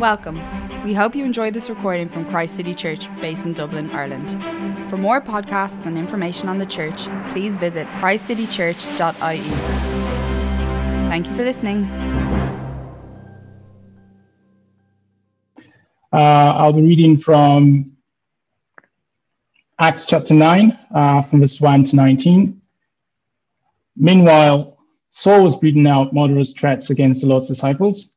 Welcome. We hope you enjoyed this recording from Christ City Church, based in Dublin, Ireland. For more podcasts and information on the church, please visit christcitychurch.ie. Thank you for listening. Uh, I'll be reading from Acts chapter 9, uh, from verse 1 to 19. Meanwhile, Saul was breathing out murderous threats against the Lord's disciples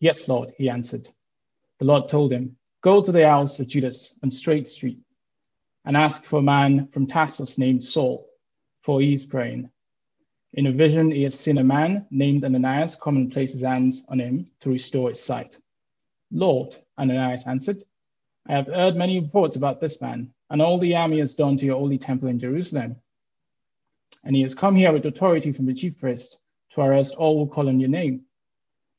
Yes, Lord, he answered. The Lord told him, Go to the house of Judas on Straight Street and ask for a man from Tarsus named Saul, for he is praying. In a vision, he has seen a man named Ananias come and place his hands on him to restore his sight. Lord, Ananias answered, I have heard many reports about this man and all the army has done to your holy temple in Jerusalem. And he has come here with authority from the chief priest to arrest all who call on your name.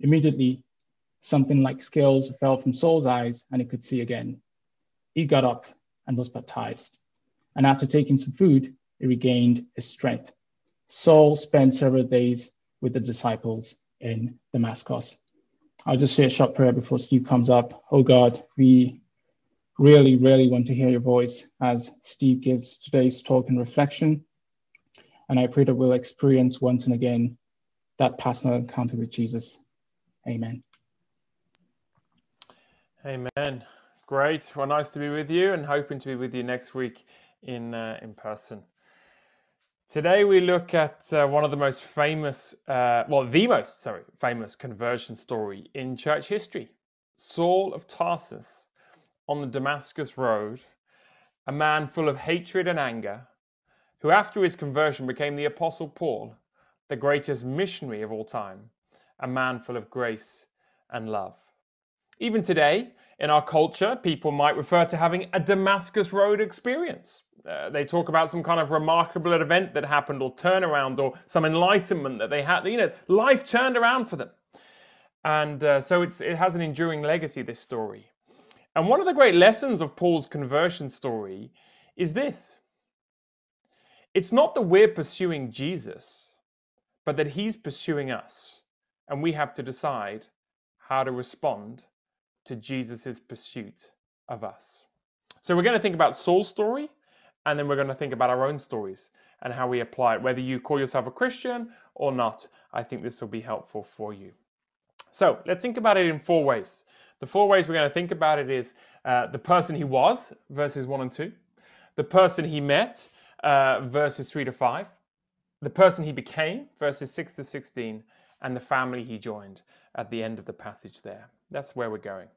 Immediately, something like scales fell from Saul's eyes and he could see again. He got up and was baptized. And after taking some food, he regained his strength. Saul spent several days with the disciples in Damascus. I'll just say a short prayer before Steve comes up. Oh God, we really, really want to hear your voice as Steve gives today's talk and reflection. And I pray that we'll experience once and again that personal encounter with Jesus. Amen. Amen. Great. Well, nice to be with you and hoping to be with you next week in, uh, in person. Today we look at uh, one of the most famous, uh, well, the most, sorry, famous conversion story in church history. Saul of Tarsus on the Damascus Road, a man full of hatred and anger, who after his conversion became the Apostle Paul, the greatest missionary of all time a man full of grace and love. Even today, in our culture, people might refer to having a Damascus Road experience. Uh, they talk about some kind of remarkable event that happened, or turnaround, or some enlightenment that they had. You know, life turned around for them. And uh, so it has an enduring legacy, this story. And one of the great lessons of Paul's conversion story is this it's not that we're pursuing Jesus, but that he's pursuing us and we have to decide how to respond to Jesus' pursuit of us. So we're going to think about Saul's story, and then we're going to think about our own stories and how we apply it. Whether you call yourself a Christian or not, I think this will be helpful for you. So let's think about it in four ways. The four ways we're going to think about it is uh, the person he was, verses 1 and 2, the person he met, uh, verses 3 to 5, the person he became, verses 6 to 16, and the family he joined at the end of the passage there. That's where we're going.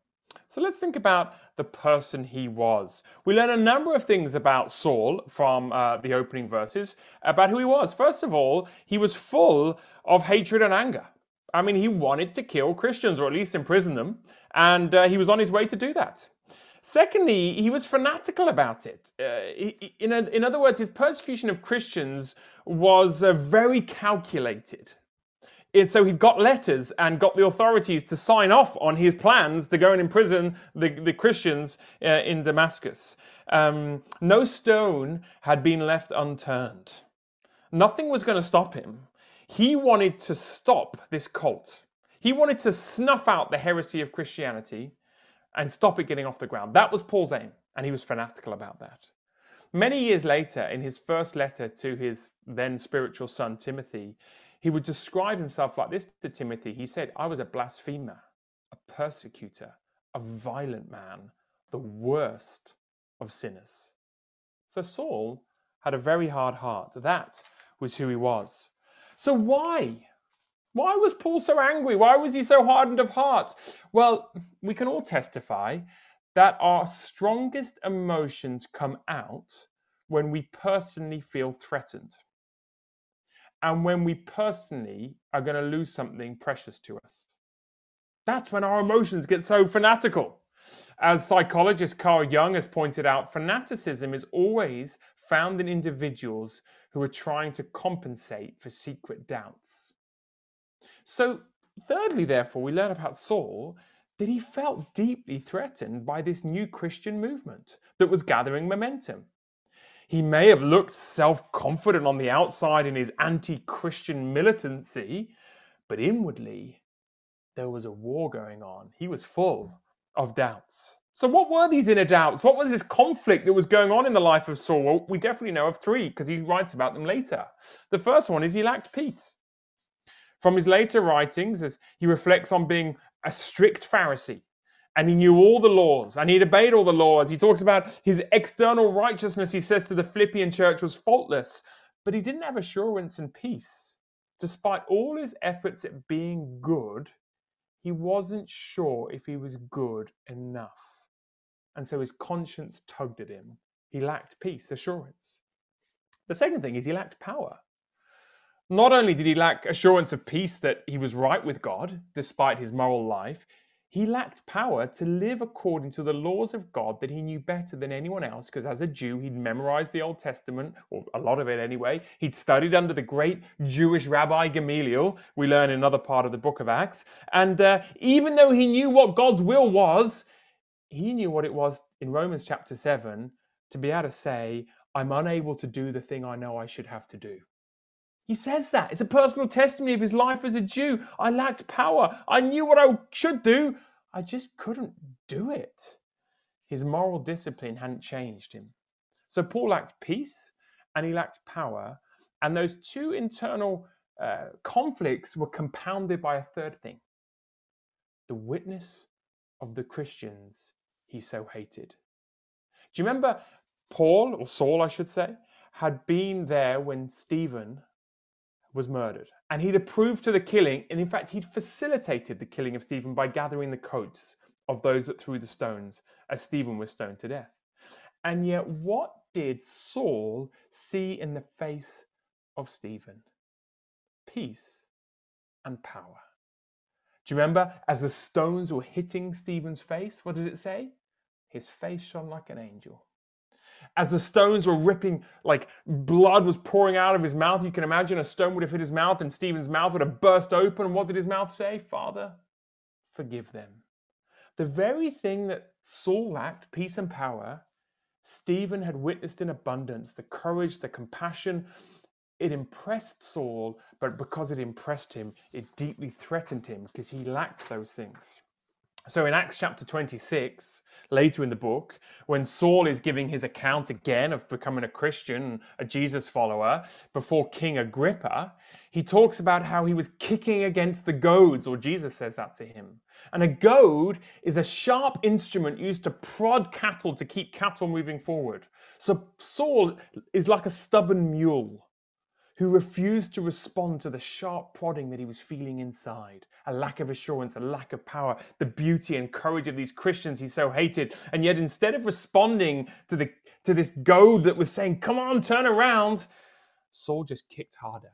So let's think about the person he was. We learn a number of things about Saul from uh, the opening verses about who he was. First of all, he was full of hatred and anger. I mean, he wanted to kill Christians or at least imprison them, and uh, he was on his way to do that. Secondly, he was fanatical about it. Uh, he, in, a, in, other words, his persecution of Christians was uh, very calculated. And so he got letters and got the authorities to sign off on his plans to go and imprison the, the Christians uh, in Damascus. Um, no stone had been left unturned. Nothing was going to stop him. He wanted to stop this cult. He wanted to snuff out the heresy of Christianity and stop it getting off the ground. That was Paul's aim, and he was fanatical about that. Many years later, in his first letter to his then spiritual son Timothy, he would describe himself like this to Timothy. He said, I was a blasphemer, a persecutor, a violent man, the worst of sinners. So Saul had a very hard heart. That was who he was. So why? Why was Paul so angry? Why was he so hardened of heart? Well, we can all testify that our strongest emotions come out when we personally feel threatened and when we personally are going to lose something precious to us. That's when our emotions get so fanatical. As psychologist Carl Jung has pointed out, fanaticism is always found in individuals who are trying to compensate for secret doubts. So, thirdly, therefore, we learn about Saul that he felt deeply threatened by this new Christian movement that was gathering momentum. He may have looked self confident on the outside in his anti Christian militancy, but inwardly, there was a war going on. He was full of doubts. So, what were these inner doubts? What was this conflict that was going on in the life of Saul? Well, we definitely know of three because he writes about them later. The first one is he lacked peace. From his later writings, as he reflects on being a strict Pharisee, and he knew all the laws and he'd obeyed all the laws. He talks about his external righteousness, he says to the Philippian church, was faultless, but he didn't have assurance and peace. Despite all his efforts at being good, he wasn't sure if he was good enough. And so his conscience tugged at him. He lacked peace, assurance. The second thing is he lacked power. Not only did he lack assurance of peace that he was right with God, despite his moral life, he lacked power to live according to the laws of God that he knew better than anyone else, because as a Jew, he'd memorized the Old Testament, or a lot of it anyway. He'd studied under the great Jewish rabbi Gamaliel, we learn in another part of the book of Acts. And uh, even though he knew what God's will was, he knew what it was in Romans chapter 7 to be able to say, I'm unable to do the thing I know I should have to do. He says that. It's a personal testimony of his life as a Jew. I lacked power. I knew what I should do. I just couldn't do it. His moral discipline hadn't changed him. So Paul lacked peace and he lacked power. And those two internal uh, conflicts were compounded by a third thing the witness of the Christians he so hated. Do you remember Paul, or Saul, I should say, had been there when Stephen was murdered. And he'd approved to the killing, and in fact, he'd facilitated the killing of Stephen by gathering the coats of those that threw the stones as Stephen was stoned to death. And yet, what did Saul see in the face of Stephen? Peace and power. Do you remember as the stones were hitting Stephen's face? What did it say? His face shone like an angel as the stones were ripping, like blood was pouring out of his mouth. You can imagine a stone would have hit his mouth and Stephen's mouth would have burst open. What did his mouth say? Father, forgive them. The very thing that Saul lacked, peace and power, Stephen had witnessed in abundance the courage, the compassion. It impressed Saul, but because it impressed him, it deeply threatened him because he lacked those things. So in Acts chapter 26, later in the book, when Saul is giving his account again of becoming a Christian, a Jesus follower, before King Agrippa, he talks about how he was kicking against the goads, or Jesus says that to him. And a goad is a sharp instrument used to prod cattle to keep cattle moving forward. So Saul is like a stubborn mule who refused to respond to the sharp prodding that he was feeling inside a lack of assurance, a lack of power, the beauty and courage of these Christians he so hated. And yet, instead of responding to, the, to this goad that was saying, Come on, turn around, Saul just kicked harder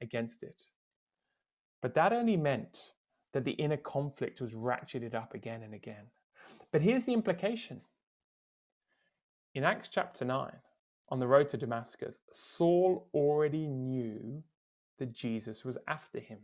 against it. But that only meant that the inner conflict was ratcheted up again and again. But here's the implication. In Acts chapter 9, on the road to Damascus, Saul already knew that Jesus was after him,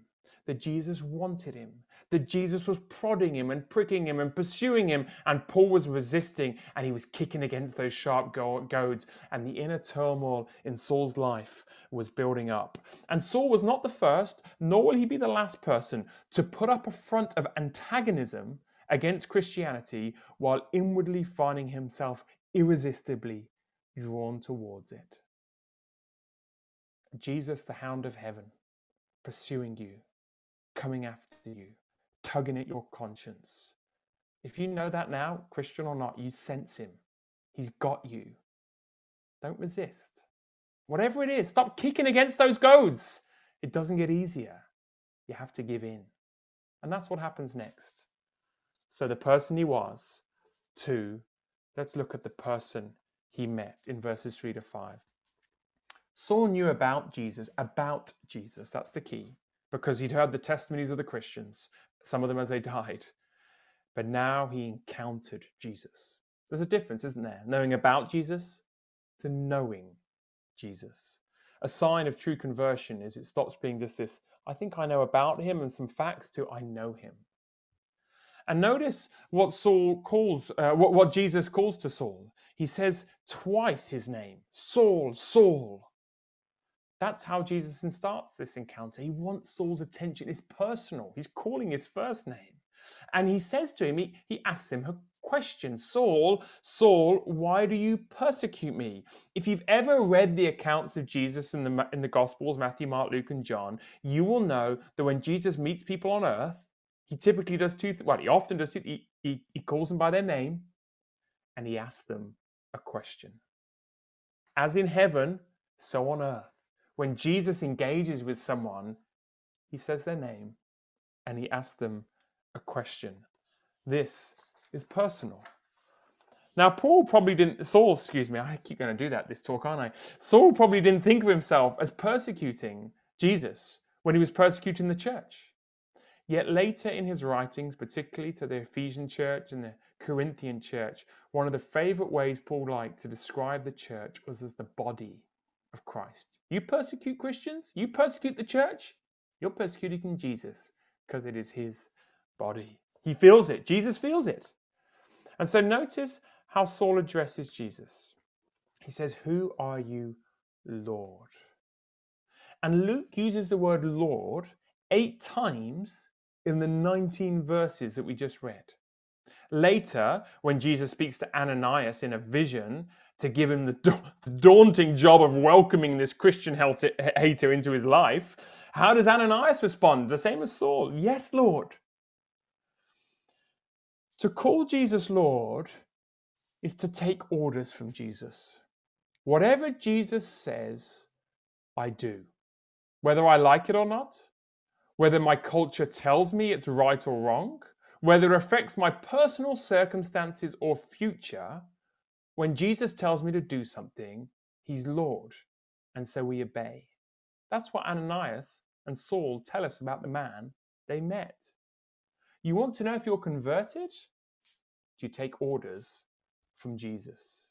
that Jesus wanted him, that Jesus was prodding him and pricking him and pursuing him, and Paul was resisting and he was kicking against those sharp goads, and the inner turmoil in Saul's life was building up. And Saul was not the first, nor will he be the last person to put up a front of antagonism against Christianity while inwardly finding himself irresistibly drawn towards it. Jesus, the hound of heaven, pursuing you, coming after you, tugging at your conscience. If you know that now, Christian or not, you sense him. He's got you. Don't resist. Whatever it is, stop kicking against those goads. It doesn't get easier. You have to give in. And that's what happens next. So, the person he was, two, let's look at the person he met in verses three to five. Saul knew about Jesus, about Jesus, that's the key, because he'd heard the testimonies of the Christians, some of them as they died. But now he encountered Jesus. There's a difference, isn't there? Knowing about Jesus to knowing Jesus. A sign of true conversion is it stops being just this, I think I know about him and some facts, to I know him. And notice what Saul calls, uh, what, what Jesus calls to Saul. He says twice his name Saul, Saul. That's how Jesus starts this encounter. He wants Saul's attention. It's personal. He's calling his first name. And he says to him, he, he asks him a question Saul, Saul, why do you persecute me? If you've ever read the accounts of Jesus in the, in the Gospels, Matthew, Mark, Luke, and John, you will know that when Jesus meets people on earth, he typically does two, well, he often does two, he, he, he calls them by their name and he asks them a question. As in heaven, so on earth. When Jesus engages with someone, he says their name and he asks them a question. This is personal. Now, Paul probably didn't, Saul, excuse me, I keep going to do that this talk, aren't I? Saul probably didn't think of himself as persecuting Jesus when he was persecuting the church. Yet later in his writings, particularly to the Ephesian church and the Corinthian church, one of the favorite ways Paul liked to describe the church was as the body of Christ. You persecute Christians, you persecute the church, you're persecuting Jesus because it is his body. He feels it, Jesus feels it. And so notice how Saul addresses Jesus. He says, Who are you, Lord? And Luke uses the word Lord eight times in the 19 verses that we just read. Later, when Jesus speaks to Ananias in a vision to give him the, da- the daunting job of welcoming this Christian hater into his life, how does Ananias respond? The same as Saul Yes, Lord. To call Jesus Lord is to take orders from Jesus. Whatever Jesus says, I do. Whether I like it or not, whether my culture tells me it's right or wrong, whether it affects my personal circumstances or future, when Jesus tells me to do something, he's Lord, and so we obey. That's what Ananias and Saul tell us about the man they met. You want to know if you're converted? Do you take orders from Jesus?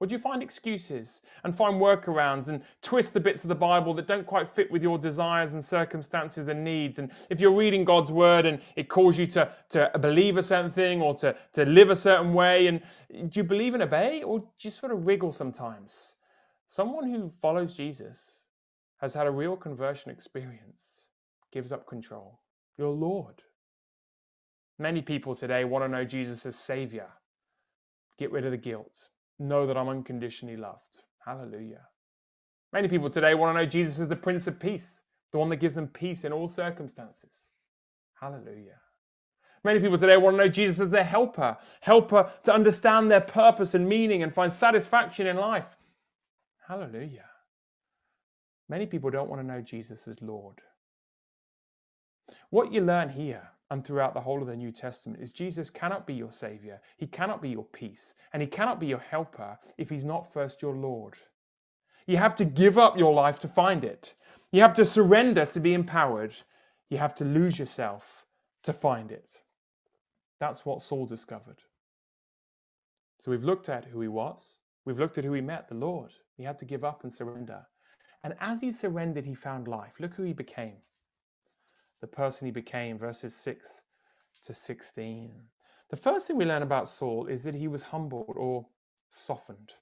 Would you find excuses and find workarounds and twist the bits of the Bible that don't quite fit with your desires and circumstances and needs? And if you're reading God's word and it calls you to, to believe a certain thing or to, to live a certain way, and do you believe and obey or do you sort of wriggle sometimes? Someone who follows Jesus has had a real conversion experience, gives up control. Your Lord. Many people today want to know Jesus as Savior. Get rid of the guilt know that I'm unconditionally loved. Hallelujah. Many people today want to know Jesus is the Prince of Peace, the one that gives them peace in all circumstances. Hallelujah. Many people today want to know Jesus as their helper, helper to understand their purpose and meaning and find satisfaction in life. Hallelujah. Many people don't want to know Jesus as Lord. What you learn here and throughout the whole of the New Testament is Jesus cannot be your Savior, He cannot be your peace, and He cannot be your helper if He's not first your Lord. You have to give up your life to find it. You have to surrender to be empowered. You have to lose yourself to find it. That's what Saul discovered. So we've looked at who he was. We've looked at who he met, the Lord. He had to give up and surrender. And as he surrendered, he found life. Look who he became. The person he became, verses 6 to 16. The first thing we learn about Saul is that he was humbled or softened.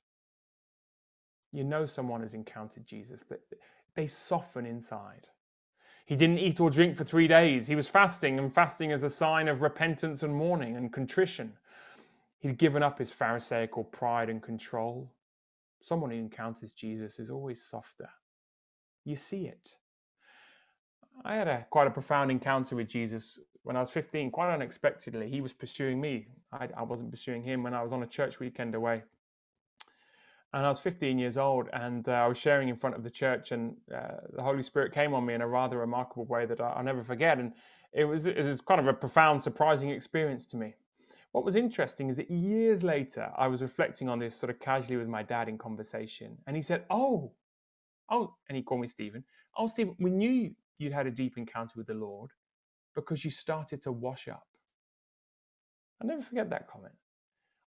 You know, someone has encountered Jesus, that they soften inside. He didn't eat or drink for three days. He was fasting, and fasting is a sign of repentance and mourning and contrition. He'd given up his Pharisaical pride and control. Someone who encounters Jesus is always softer. You see it. I had a quite a profound encounter with Jesus when I was 15, quite unexpectedly. He was pursuing me. I, I wasn't pursuing him when I was on a church weekend away. And I was 15 years old, and uh, I was sharing in front of the church, and uh, the Holy Spirit came on me in a rather remarkable way that I, will never forget. And it was, it was kind of a profound, surprising experience to me. What was interesting is that years later, I was reflecting on this sort of casually with my dad in conversation, and he said, "Oh, oh," and he called me Stephen. Oh, Stephen, we knew you'd had a deep encounter with the Lord because you started to wash up. I'll never forget that comment.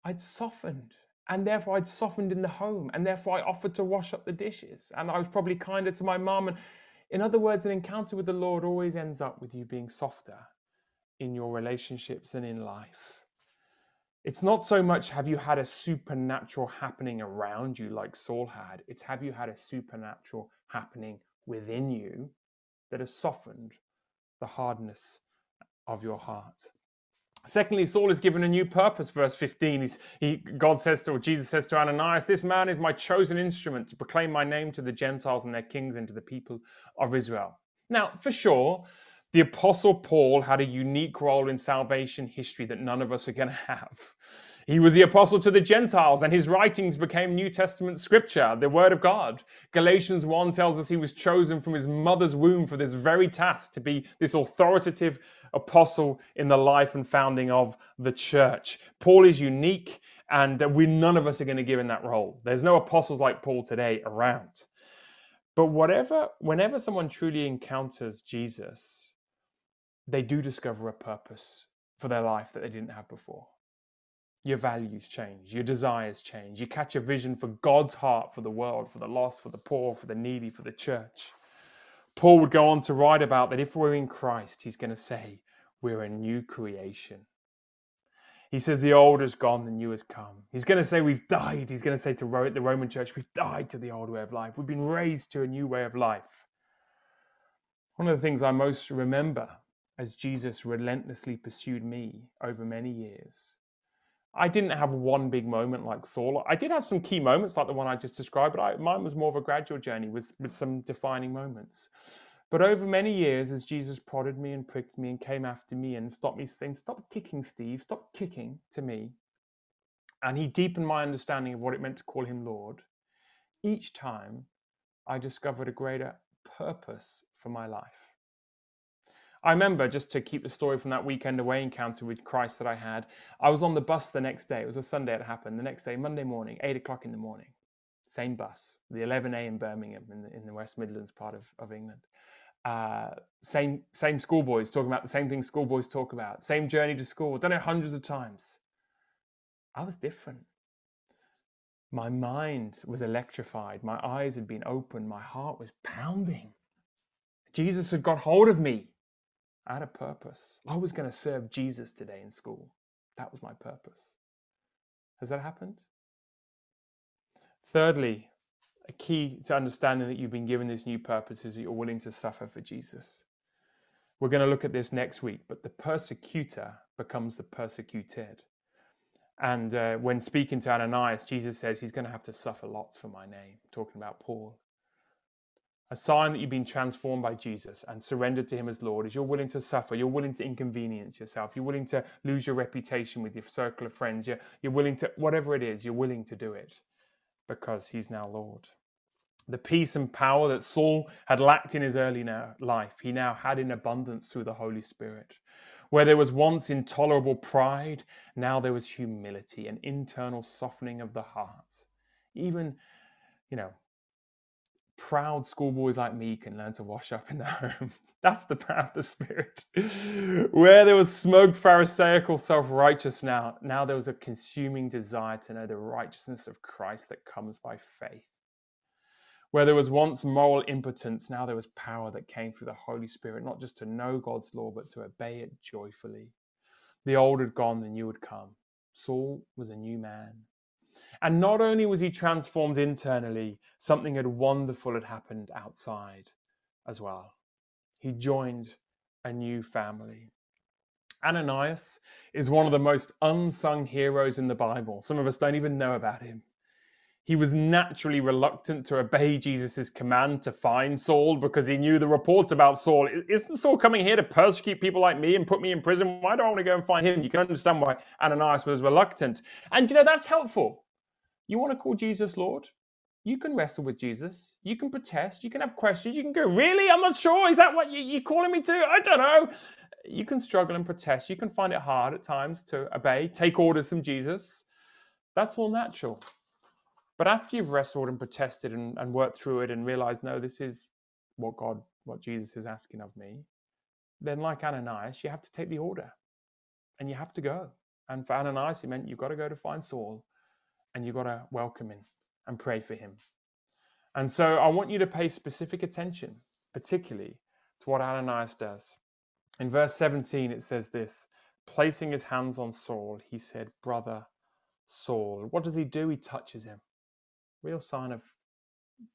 I'd softened, and therefore I'd softened in the home, and therefore I offered to wash up the dishes, and I was probably kinder to my mom. And in other words, an encounter with the Lord always ends up with you being softer in your relationships and in life. It's not so much have you had a supernatural happening around you like Saul had, it's have you had a supernatural happening within you that has softened the hardness of your heart. Secondly, Saul is given a new purpose. Verse 15, He's, he, God says to, or Jesus says to Ananias, This man is my chosen instrument to proclaim my name to the Gentiles and their kings and to the people of Israel. Now, for sure, the Apostle Paul had a unique role in salvation history that none of us are going to have. He was the apostle to the Gentiles, and his writings became New Testament scripture, the Word of God. Galatians 1 tells us he was chosen from his mother's womb for this very task to be this authoritative apostle in the life and founding of the church. Paul is unique, and we none of us are going to give in that role. There's no apostles like Paul today around. But whatever, whenever someone truly encounters Jesus, they do discover a purpose for their life that they didn't have before your values change, your desires change. You catch a vision for God's heart for the world, for the lost, for the poor, for the needy, for the church. Paul would go on to write about that if we're in Christ, he's going to say, we're a new creation. He says the old has gone, the new has come. He's going to say we've died. He's going to say to the Roman church, we've died to the old way of life. We've been raised to a new way of life. One of the things I most remember as Jesus relentlessly pursued me over many years I didn't have one big moment like Saul. I did have some key moments like the one I just described, but I, mine was more of a gradual journey with, with some defining moments. But over many years, as Jesus prodded me and pricked me and came after me and stopped me saying, Stop kicking, Steve, stop kicking to me. And he deepened my understanding of what it meant to call him Lord. Each time I discovered a greater purpose for my life. I remember just to keep the story from that weekend away encounter with Christ that I had. I was on the bus the next day. It was a Sunday it happened. The next day, Monday morning, eight o'clock in the morning, same bus, the 11A in Birmingham in the, in the West Midlands part of, of England. Uh, same same schoolboys talking about the same things schoolboys talk about. Same journey to school. Done it hundreds of times. I was different. My mind was electrified. My eyes had been opened. My heart was pounding. Jesus had got hold of me. I had a purpose. I was going to serve Jesus today in school. That was my purpose. Has that happened? Thirdly, a key to understanding that you've been given this new purpose is that you're willing to suffer for Jesus. We're going to look at this next week, but the persecutor becomes the persecuted. And uh, when speaking to Ananias, Jesus says he's going to have to suffer lots for my name, talking about Paul. A sign that you've been transformed by Jesus and surrendered to Him as Lord is you're willing to suffer, you're willing to inconvenience yourself, you're willing to lose your reputation with your circle of friends, you're, you're willing to, whatever it is, you're willing to do it because He's now Lord. The peace and power that Saul had lacked in his early life, he now had in abundance through the Holy Spirit. Where there was once intolerable pride, now there was humility, an internal softening of the heart. Even, you know, proud schoolboys like me can learn to wash up in the home. That's the power of the Spirit. Where there was smug Pharisaical self righteous now, now there was a consuming desire to know the righteousness of Christ that comes by faith. Where there was once moral impotence, now there was power that came through the Holy Spirit, not just to know God's law, but to obey it joyfully. The old had gone, the new had come. Saul was a new man. And not only was he transformed internally, something had wonderful had happened outside as well. He joined a new family. Ananias is one of the most unsung heroes in the Bible. Some of us don't even know about him. He was naturally reluctant to obey Jesus' command to find Saul because he knew the reports about Saul. Isn't Saul coming here to persecute people like me and put me in prison? Why do I want to go and find him? You can understand why Ananias was reluctant. And you know, that's helpful. You want to call Jesus Lord? You can wrestle with Jesus. You can protest. You can have questions. You can go, Really? I'm not sure. Is that what you, are calling me to? I don't know. You can struggle and protest. You can find it hard at times to obey, take orders from Jesus. That's all natural. But after you've wrestled and protested and, and worked through it and realized, no, this is what God, what Jesus is asking of me, then like Ananias, you have to take the order and you have to go. And for Ananias, it meant you've got to go to find Saul and you've got to welcome him and pray for him. And so I want you to pay specific attention, particularly to what Ananias does. In verse 17, it says this placing his hands on Saul, he said, Brother Saul. What does he do? He touches him. Real sign of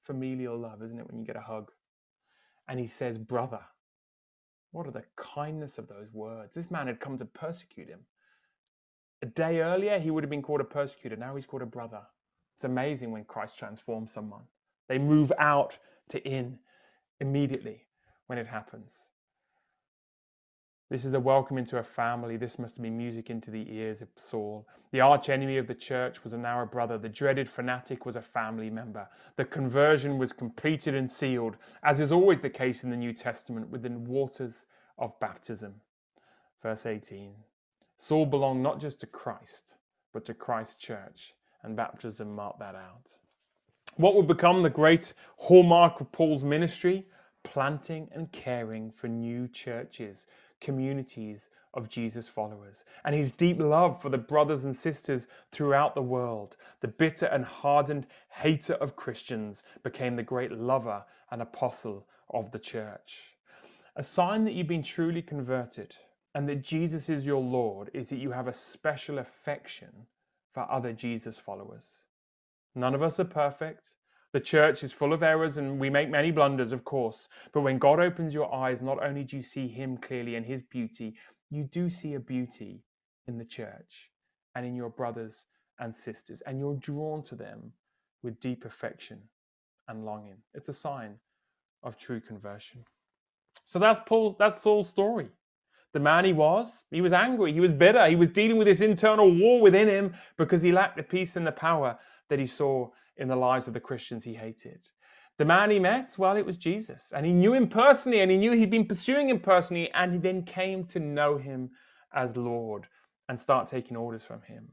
familial love, isn't it, when you get a hug? And he says, Brother. What are the kindness of those words? This man had come to persecute him. A day earlier, he would have been called a persecutor. Now he's called a brother. It's amazing when Christ transforms someone. They move out to in immediately when it happens. This is a welcome into a family. This must have been music into the ears of Saul. The archenemy of the church was now a brother. The dreaded fanatic was a family member. The conversion was completed and sealed, as is always the case in the New Testament, within waters of baptism. Verse 18 Saul belonged not just to Christ, but to Christ's church, and baptism marked that out. What would become the great hallmark of Paul's ministry? Planting and caring for new churches communities of Jesus followers, and his deep love for the brothers and sisters throughout the world. The bitter and hardened hater of Christians became the great lover and apostle of the church. A sign that you've been truly converted and that Jesus is your Lord is that you have a special affection for other Jesus followers. None of us are perfect. The church is full of errors and we make many blunders, of course. But when God opens your eyes, not only do you see Him clearly and His beauty, you do see a beauty in the church and in your brothers and sisters, and you're drawn to them with deep affection and longing. It's a sign of true conversion. So that's Paul, that's Saul's story. The man he was, he was angry, he was bitter, he was dealing with this internal war within him because he lacked the peace and the power that he saw in the lives of the Christians he hated. The man he met, well, it was Jesus. And he knew him personally, and he knew he'd been pursuing him personally, and he then came to know him as Lord and start taking orders from him.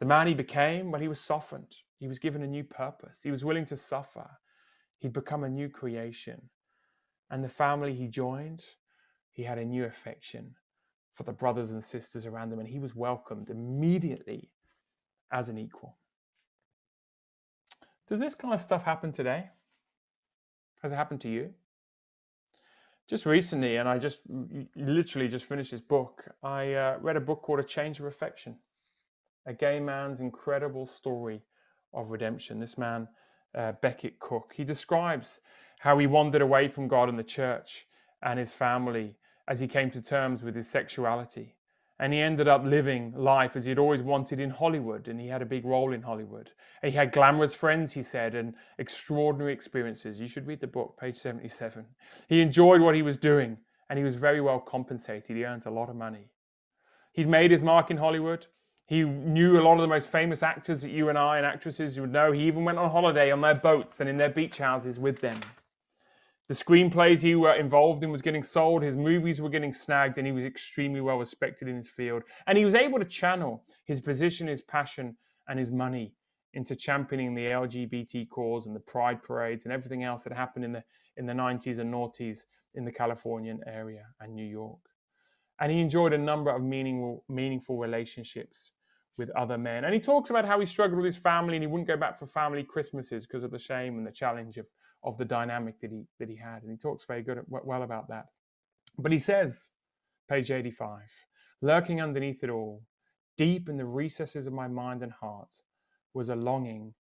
The man he became, well, he was softened. He was given a new purpose. He was willing to suffer. He'd become a new creation. And the family he joined, he had a new affection for the brothers and sisters around him, and he was welcomed immediately as an equal. Does this kind of stuff happen today? Has it happened to you? Just recently, and I just literally just finished this book, I uh, read a book called A Change of Affection, a gay man's incredible story of redemption. This man, uh, Becket Cook, he describes how he wandered away from God and the church and his family as he came to terms with his sexuality and he ended up living life as he'd always wanted in Hollywood, and he had a big role in Hollywood. he had glamorous friends, he said, and extraordinary experiences. You should read the book, page 77. He enjoyed what he was doing, and he was very well compensated. He earned a lot of money. He'd made his mark in Hollywood. He knew a lot of the most famous actors that you and I and actresses would know. He even went on holiday on their boats and in their beach houses with them. The screenplays he were involved in was getting sold, his movies were getting snagged, and he was extremely well respected in his field. And he was able to channel his position, his passion, and his money into championing the LGBT cause and the pride parades and everything else that happened in the in the 90s and noughties in the Californian area and New York. And he enjoyed a number of meaningful meaningful relationships with other men. And he talks about how he struggled with his family and he wouldn't go back for family Christmases because of the shame and the challenge of of the dynamic that he that he had, and he talks very good well about that. But he says, page 85, lurking underneath it all, deep in the recesses of my mind and heart, was a longing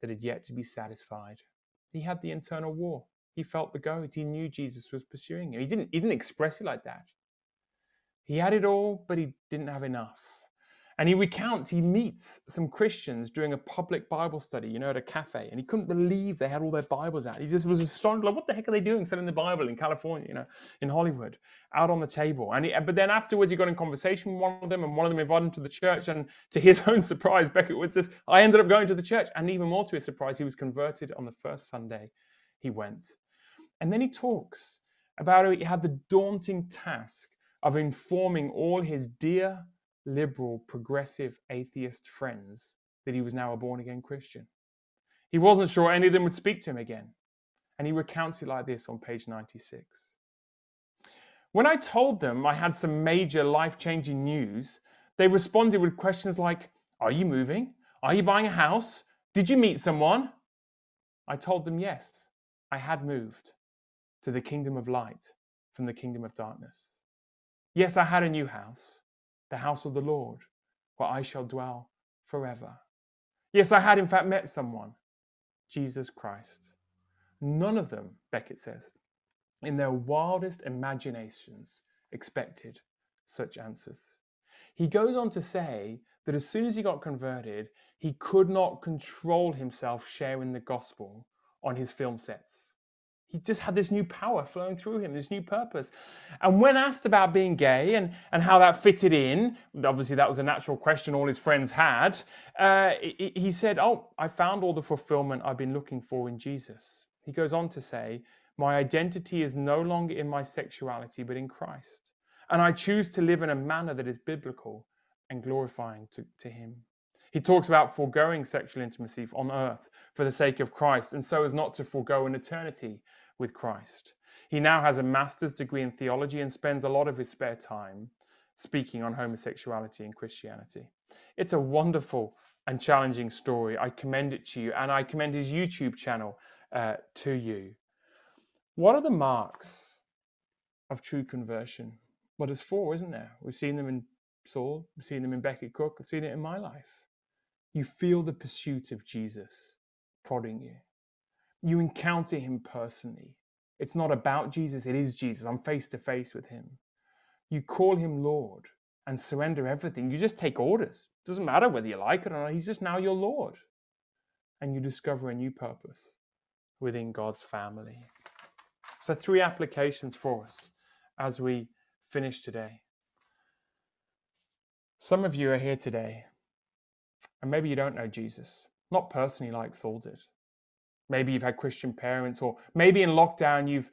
that had yet to be satisfied. He had the internal war. He felt the goads. He knew Jesus was pursuing him. He didn't, he didn't express it like that. He had it all, but he didn't have enough. And he recounts he meets some Christians during a public Bible study, you know, at a cafe, and he couldn't believe they had all their Bibles out. He just was astonished, like, what the heck are they doing selling the Bible in California, you know, in Hollywood, out on the table? And he, but then afterwards, he got in conversation with one of them, and one of them invited him to the church. And to his own surprise, Becket Wood says, I ended up going to the church. And even more to his surprise, he was converted on the first Sunday he went. And then he talks about how he had the daunting task of informing all his dear liberal, progressive, atheist friends that he was now a born again Christian. He wasn't sure any of them would speak to him again. And he recounts it like this on page 96. When I told them I had some major life changing news, they responded with questions like Are you moving? Are you buying a house? Did you meet someone? I told them yes, I had moved to the kingdom of light from the kingdom of darkness. Yes, I had a new house the house of the Lord, where I shall dwell forever. Yes, I had in fact met someone, Jesus Christ. None of them, Becket says, in their wildest imaginations expected such answers. He goes on to say that as soon as he got converted, he could not control himself sharing the gospel on his film sets he just had this new power flowing through him, this new purpose. And when asked about being gay and, and how that fitted in, obviously that was a natural question all his friends had, uh, he, he said, Oh, I found all the fulfillment I've been looking for in Jesus. He goes on to say, My identity is no longer in my sexuality, but in Christ. And I choose to live in a manner that is biblical and glorifying to, to him. He talks about foregoing sexual intimacy on earth for the sake of Christ, and so as not to forego an eternity with Christ. He now has a master's degree in theology and spends a lot of his spare time speaking on homosexuality and Christianity. It's a wonderful and challenging story. I commend it to you, and I commend his YouTube channel uh, to you. What are the marks of true conversion? Well, there's four, isn't there? We've seen them in Saul, we've seen them in Becket Cook, I've seen it in my life. You feel the pursuit of Jesus prodding you. You encounter him personally. It's not about Jesus, it is Jesus. I'm face to face with him. You call him Lord and surrender everything. You just take orders. It doesn't matter whether you like it or not, he's just now your Lord. And you discover a new purpose within God's family. So, three applications for us as we finish today. Some of you are here today and maybe you don't know Jesus, not personally like Saul did. Maybe you've had Christian parents, or maybe in lockdown you've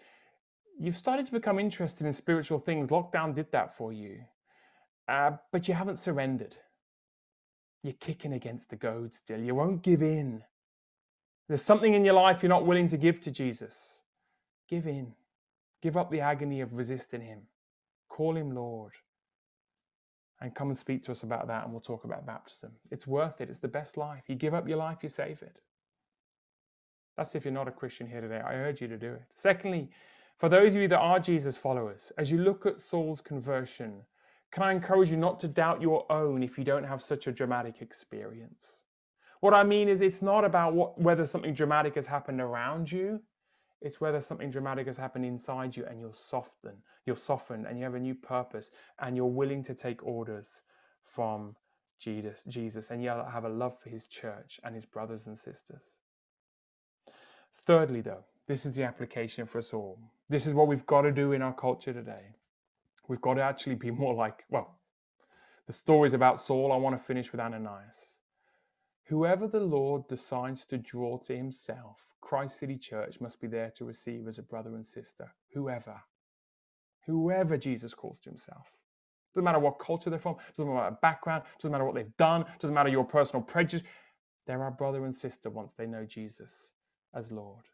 you've started to become interested in spiritual things. Lockdown did that for you, uh, but you haven't surrendered. You're kicking against the goad still. You won't give in. There's something in your life you're not willing to give to Jesus. Give in. Give up the agony of resisting Him. Call Him Lord and come and speak to us about that and we'll talk about baptism. It's worth it. It's the best life. You give up your life, you save it. That's if you're not a Christian here today. I urge you to do it. Secondly, for those of you that are Jesus followers, as you look at Saul's conversion, can I encourage you not to doubt your own if you don't have such a dramatic experience? What I mean is, it's not about what, whether something dramatic has happened around you, it's whether something dramatic has happened inside you and you're softened, you're softened and you have a new purpose and you're willing to take orders from Jesus, Jesus and you have a love for his church and his brothers and sisters. Thirdly, though, this is the application for us all. This is what we've got to do in our culture today. We've got to actually be more like, well, the stories about Saul, I want to finish with Ananias. Whoever the Lord decides to draw to himself, Christ City Church must be there to receive as a brother and sister. Whoever. Whoever Jesus calls to himself. Doesn't matter what culture they're from, doesn't matter what background, doesn't matter what they've done, doesn't matter your personal prejudice. They're our brother and sister once they know Jesus as Lord.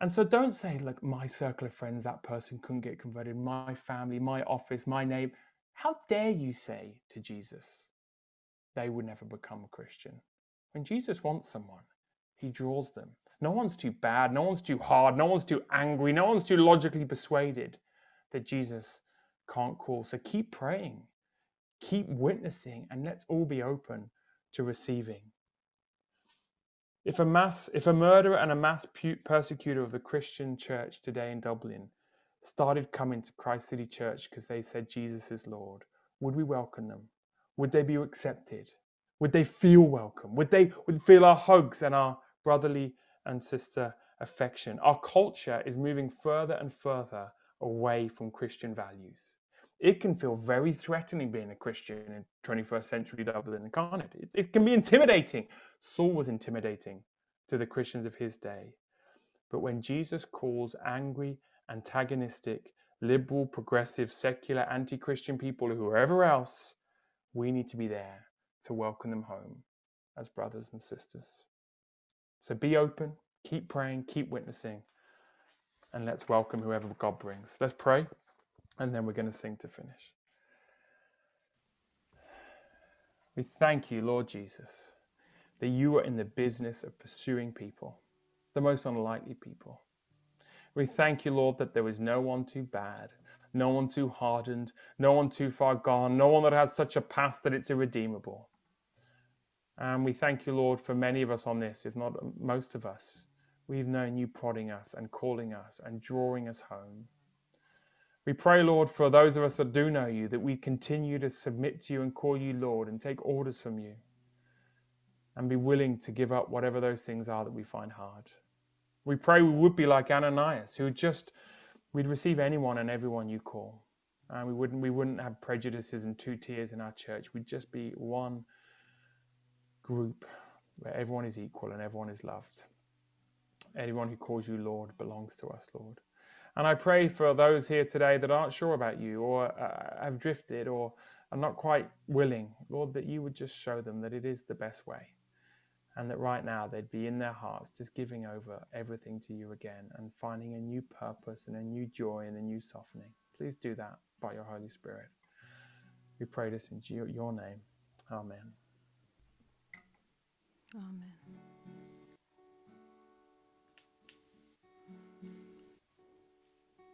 And so don't say, like, my circle of friends, that person couldn't get converted, my family, my office, my name. How dare you say to Jesus, they would never become a Christian? When Jesus wants someone, he draws them. No one's too bad. No one's too hard. No one's too angry. No one's too logically persuaded that Jesus can't call. So keep praying, keep witnessing, and let's all be open to receiving. If a mass, if a murderer and a mass persecutor of the Christian church today in Dublin started coming to Christ City Church because they said Jesus is Lord, would we welcome them? Would they be accepted? Would they feel welcome? Would they would feel our hugs and our brotherly and sister affection? Our culture is moving further and further away from Christian values. It can feel very threatening being a Christian in 21st century Dublin, can't it? it? It can be intimidating. Saul was intimidating to the Christians of his day. But when Jesus calls angry, antagonistic, liberal, progressive, secular, anti Christian people, whoever else, we need to be there to welcome them home as brothers and sisters. So be open, keep praying, keep witnessing, and let's welcome whoever God brings. Let's pray, and then we're going to sing to finish. We thank you, Lord Jesus, that you are in the business of pursuing people, the most unlikely people. We thank you, Lord, that there is no one too bad, no one too hardened, no one too far gone, no one that has such a past that it's irredeemable. And we thank you, Lord, for many of us on this, if not most of us. We've known you prodding us and calling us and drawing us home. We pray, Lord, for those of us that do know you, that we continue to submit to you and call you Lord and take orders from you and be willing to give up whatever those things are that we find hard. We pray we would be like Ananias, who just we'd receive anyone and everyone you call. And we wouldn't we wouldn't have prejudices and two tiers in our church. We'd just be one group where everyone is equal and everyone is loved. Anyone who calls you Lord belongs to us, Lord. And I pray for those here today that aren't sure about you or uh, have drifted or are not quite willing, Lord, that you would just show them that it is the best way. And that right now they'd be in their hearts just giving over everything to you again and finding a new purpose and a new joy and a new softening. Please do that by your Holy Spirit. We pray this in your name. Amen. Amen.